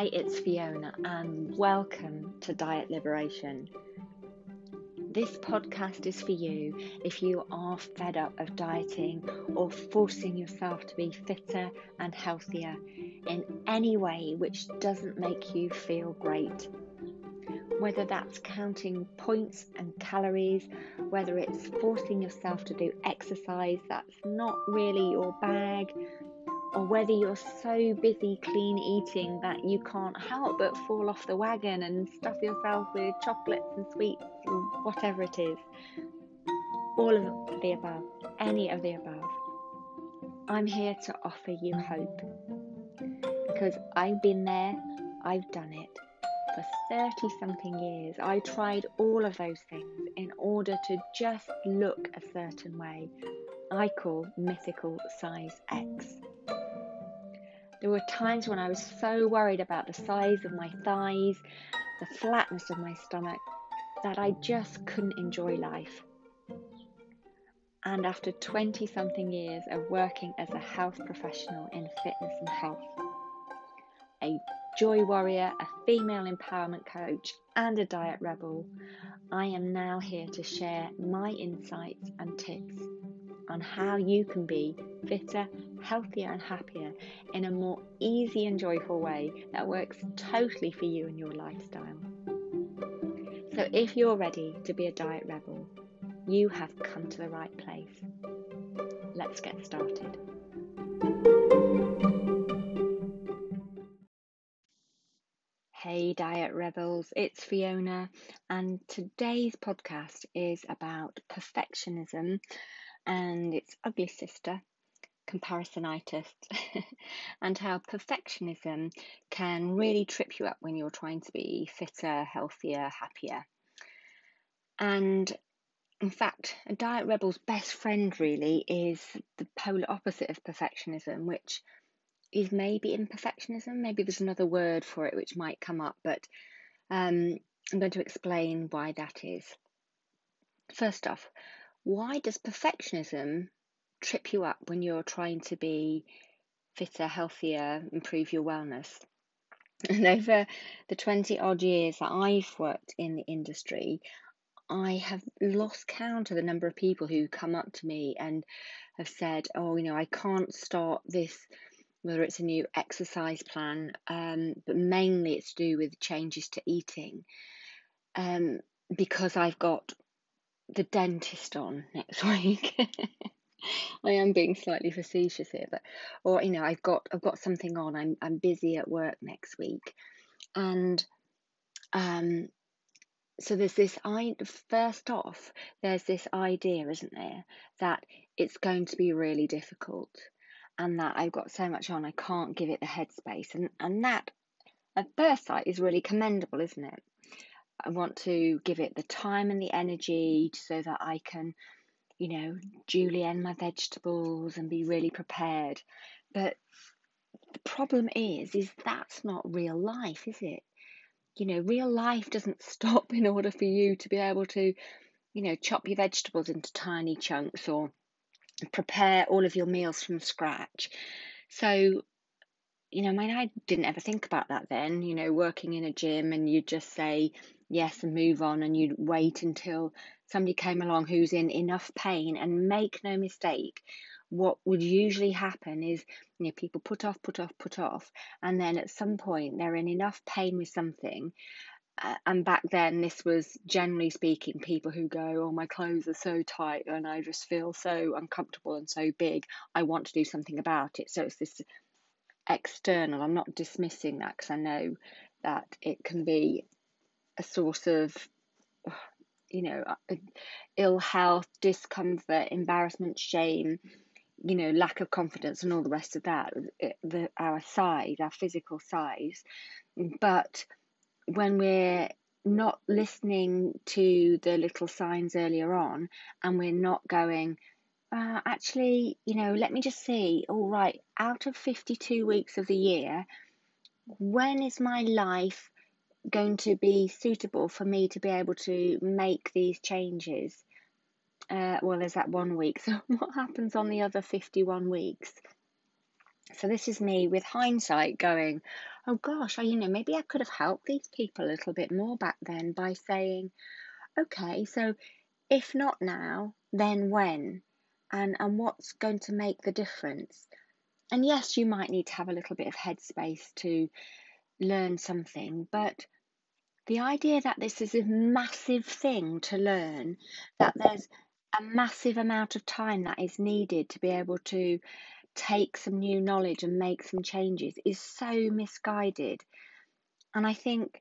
Hi, it's Fiona, and welcome to Diet Liberation. This podcast is for you if you are fed up of dieting or forcing yourself to be fitter and healthier in any way which doesn't make you feel great. Whether that's counting points and calories, whether it's forcing yourself to do exercise that's not really your bag, or whether you're so busy clean eating that you can't help but fall off the wagon and stuff yourself with chocolates and sweets or whatever it is. All of the above, any of the above. I'm here to offer you hope because I've been there, I've done it. For 30 something years, I tried all of those things in order to just look a certain way. I call mythical size X. There were times when I was so worried about the size of my thighs, the flatness of my stomach, that I just couldn't enjoy life. And after 20 something years of working as a health professional in fitness and health, a joy warrior, a female empowerment coach, and a diet rebel, I am now here to share my insights and tips on how you can be fitter, healthier, and happier in a more easy and joyful way that works totally for you and your lifestyle. So, if you're ready to be a diet rebel, you have come to the right place. Let's get started. Hey, Diet Rebels, it's Fiona, and today's podcast is about perfectionism and its ugly sister, comparisonitis, and how perfectionism can really trip you up when you're trying to be fitter, healthier, happier. And in fact, a diet rebel's best friend really is the polar opposite of perfectionism, which is maybe imperfectionism. Maybe there's another word for it which might come up, but um, I'm going to explain why that is. First off, why does perfectionism trip you up when you're trying to be fitter, healthier, improve your wellness? And over the 20 odd years that I've worked in the industry, I have lost count of the number of people who come up to me and have said, Oh, you know, I can't start this, whether it's a new exercise plan, um, but mainly it's to do with changes to eating, um, because I've got the dentist on next week. I am being slightly facetious here, but or you know, I've got I've got something on. I'm I'm busy at work next week, and um, so there's this I first off there's this idea, isn't there, that it's going to be really difficult, and that I've got so much on I can't give it the headspace, and and that at first sight is really commendable, isn't it? I want to give it the time and the energy so that I can, you know, julienne my vegetables and be really prepared. But the problem is, is that's not real life, is it? You know, real life doesn't stop in order for you to be able to, you know, chop your vegetables into tiny chunks or prepare all of your meals from scratch. So you know, I mean, I didn't ever think about that then, you know, working in a gym and you just say yes and move on and you'd wait until somebody came along who's in enough pain and make no mistake. What would usually happen is, you know, people put off, put off, put off, and then at some point they're in enough pain with something. Uh, and back then, this was generally speaking people who go, Oh, my clothes are so tight and I just feel so uncomfortable and so big. I want to do something about it. So it's this external. I'm not dismissing that because I know that it can be a source of, you know, uh, ill health, discomfort, embarrassment, shame, you know, lack of confidence, and all the rest of that. The, our size, our physical size, but when we're not listening to the little signs earlier on and we're not going uh, actually, you know, let me just see. All right, out of 52 weeks of the year, when is my life going to be suitable for me to be able to make these changes? Uh, well, there's that one week. So, what happens on the other 51 weeks? So this is me with hindsight going, oh gosh, I, you know, maybe I could have helped these people a little bit more back then by saying, okay, so if not now, then when? And and what's going to make the difference? And yes, you might need to have a little bit of headspace to learn something, but the idea that this is a massive thing to learn, that there's a massive amount of time that is needed to be able to take some new knowledge and make some changes is so misguided. And I think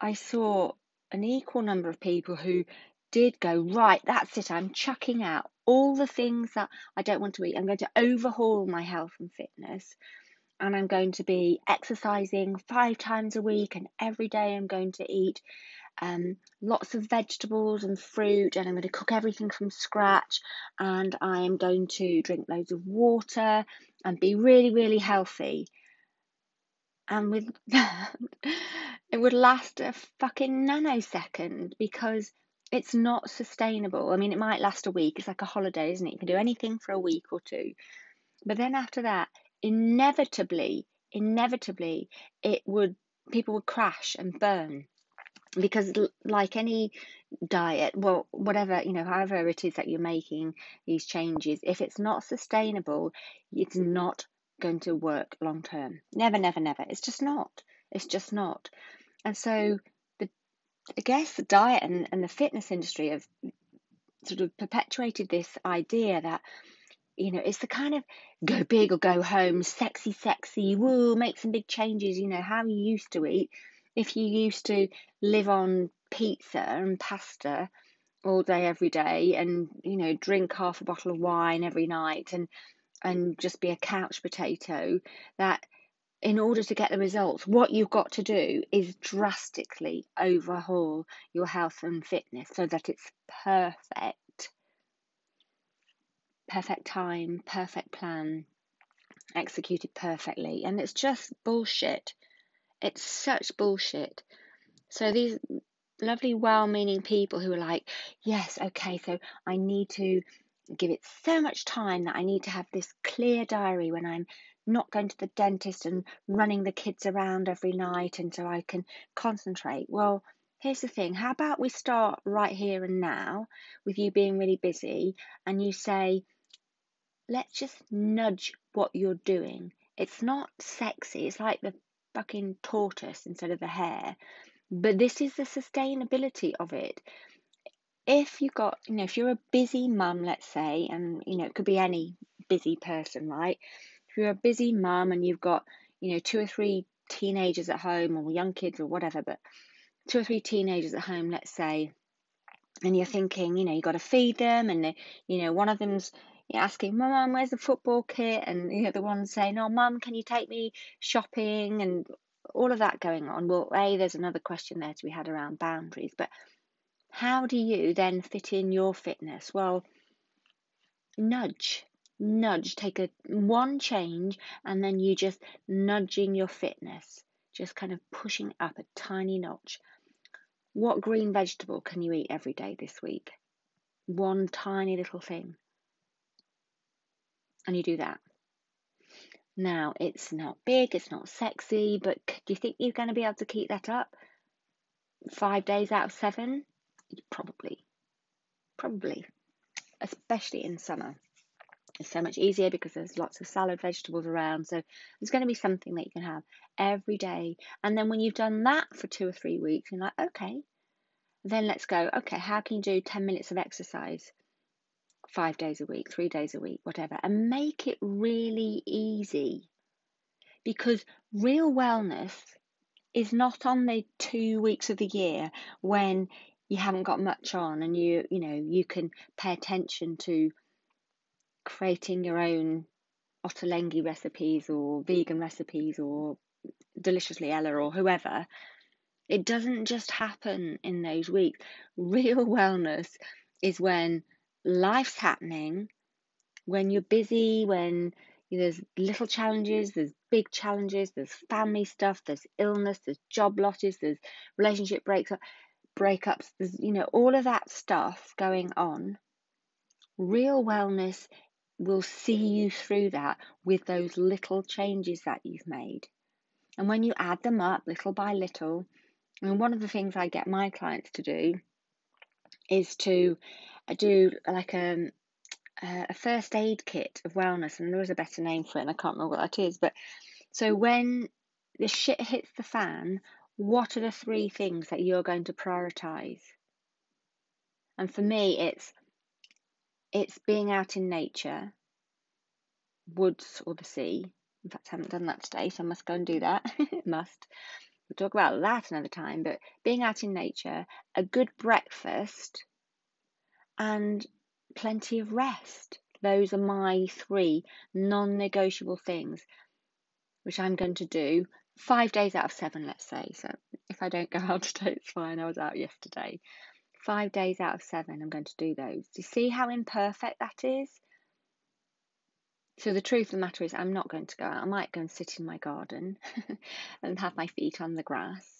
I saw an equal number of people who did go, right, that's it, I'm chucking out all the things that I don't want to eat. I'm going to overhaul my health and fitness. And I'm going to be exercising five times a week, and every day I'm going to eat um, lots of vegetables and fruit, and I'm going to cook everything from scratch, and I'm going to drink loads of water and be really, really healthy. And with that, it would last a fucking nanosecond because it's not sustainable. I mean, it might last a week. It's like a holiday, isn't it? You can do anything for a week or two. But then after that, inevitably, inevitably, it would, people would crash and burn. Because like any diet well whatever you know however it is that you're making these changes if it's not sustainable it's not going to work long term. Never never never. It's just not. It's just not. And so the i guess the diet and, and the fitness industry have sort of perpetuated this idea that you know it's the kind of go big or go home sexy sexy woo make some big changes you know how you used to eat. If you used to live on pizza and pasta all day every day and you know drink half a bottle of wine every night and and just be a couch potato that in order to get the results what you've got to do is drastically overhaul your health and fitness so that it's perfect perfect time perfect plan executed perfectly and it's just bullshit it's such bullshit. So these lovely, well meaning people who are like, yes, okay, so I need to give it so much time that I need to have this clear diary when I'm not going to the dentist and running the kids around every night and so I can concentrate. Well, here's the thing how about we start right here and now with you being really busy and you say, let's just nudge what you're doing. It's not sexy, it's like the fucking tortoise instead of the hare. But this is the sustainability of it. If you got, you know, if you're a busy mum, let's say, and you know, it could be any busy person, right? If you're a busy mum and you've got, you know, two or three teenagers at home or young kids or whatever, but two or three teenagers at home, let's say, and you're thinking, you know, you've got to feed them, and you know, one of them's you're asking, Mum, where's the football kit? And you know, the one saying, Oh, Mum, can you take me shopping? And all of that going on. Well, A, there's another question there to be had around boundaries, but how do you then fit in your fitness? Well, nudge, nudge, take a one change and then you just nudging your fitness, just kind of pushing up a tiny notch. What green vegetable can you eat every day this week? One tiny little thing and you do that. Now, it's not big, it's not sexy, but do you think you're going to be able to keep that up? Five days out of seven? Probably. Probably. Especially in summer. It's so much easier because there's lots of salad vegetables around. So there's going to be something that you can have every day. And then when you've done that for two or three weeks, you're like, okay, then let's go. Okay, how can you do 10 minutes of exercise? Five days a week, three days a week, whatever, and make it really easy. Because real wellness is not on the two weeks of the year when you haven't got much on and you you know you can pay attention to creating your own ottolenghi recipes or vegan recipes or deliciously ella or whoever it doesn't just happen in those weeks real wellness is when life's happening, when you're busy, when there's little challenges, there's big challenges, there's family stuff, there's illness, there's job losses, there's relationship breaks breakups, there's you know all of that stuff going on. Real wellness will see you through that with those little changes that you've made. And when you add them up little by little, and one of the things I get my clients to do is to uh, do like a, um, a first aid kit of wellness, and there is a better name for it, and I can't remember what that is. But so when the shit hits the fan, what are the three things that you're going to prioritize? And for me, it's it's being out in nature, woods or the sea. In fact, I haven't done that today, so I must go and do that. must. We'll talk about that another time. But being out in nature, a good breakfast, and plenty of rest. Those are my three non negotiable things, which I'm going to do five days out of seven, let's say. So if I don't go out today, it's fine. I was out yesterday. Five days out of seven, I'm going to do those. Do you see how imperfect that is? So the truth of the matter is, I'm not going to go out. I might go and sit in my garden and have my feet on the grass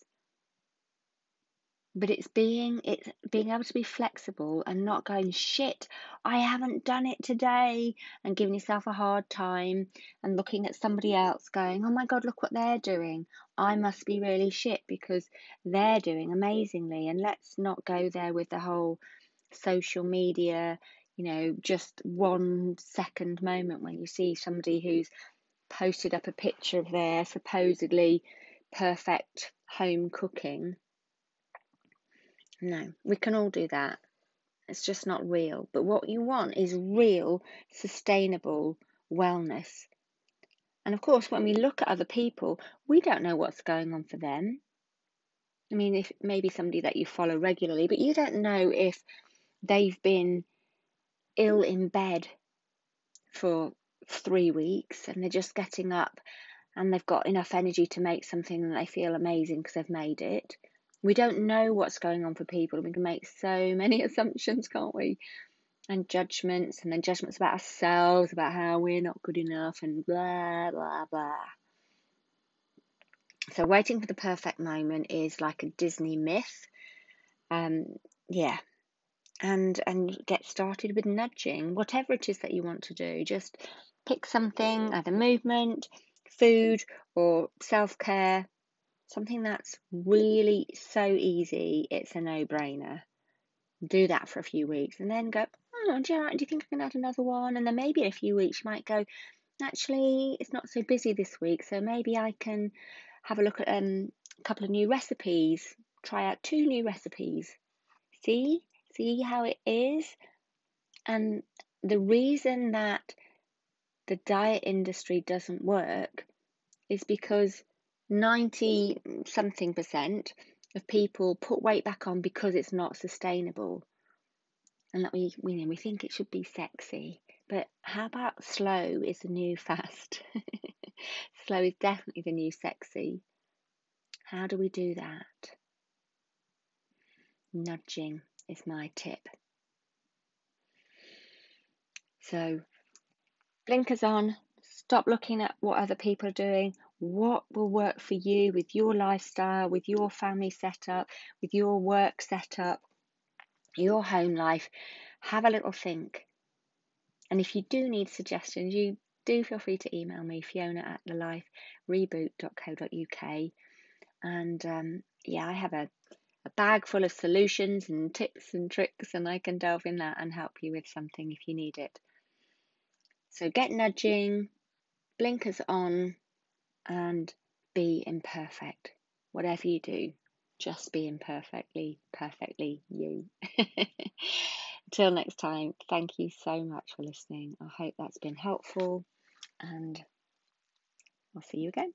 but it's being it's being able to be flexible and not going shit i haven't done it today and giving yourself a hard time and looking at somebody else going oh my god look what they're doing. I must be really shit because they're doing amazingly. And let's not go there with the whole social media you know just one second moment when you see somebody mm-hmm. who's posted up a picture of their supposedly perfect home cooking no, we can all do that. It's just not real. But what you want is real, sustainable wellness. And of course, when we look at other people, we don't know what's going on for them. I mean, if maybe somebody that you follow regularly, but you don't know if they've been ill in bed for three weeks and they're just getting up and they've got enough energy to make something and they feel amazing because they've made it we don't know what's going on for people. We can make so many assumptions, can't we? And judgments, and then judgments about ourselves, about how we're not good enough, and blah, blah, blah. So, waiting for the perfect moment is like a Disney myth. Um, yeah. And and get started with nudging, whatever it is that you want to do. Just pick something, either movement, food, or self care, something that's really so easy, it's a no brainer. Do that for a few weeks and then go, oh, do you, do you think I can add another one? And then maybe in a few weeks you might go, actually, it's not so busy this week, so maybe I can have a look at um, a couple of new recipes, try out two new recipes. See? See how it is? And the reason that the diet industry doesn't work is because 90 something percent of people put weight back on because it's not sustainable. And that we, we, we think it should be sexy. But how about slow is the new fast? slow is definitely the new sexy. How do we do that? Nudging is my tip. So, blinkers on, stop looking at what other people are doing, what will work for you with your lifestyle, with your family setup, with your work setup, your home life. Have a little think. And if you do need suggestions, you do feel free to email me, fiona at thelifereboot.co.uk. And um, yeah, I have a, a bag full of solutions and tips and tricks, and I can delve in that and help you with something if you need it. So get nudging, blinkers on, and be imperfect. Whatever you do, just be imperfectly, perfectly you. Until next time, thank you so much for listening. I hope that's been helpful and I'll see you again.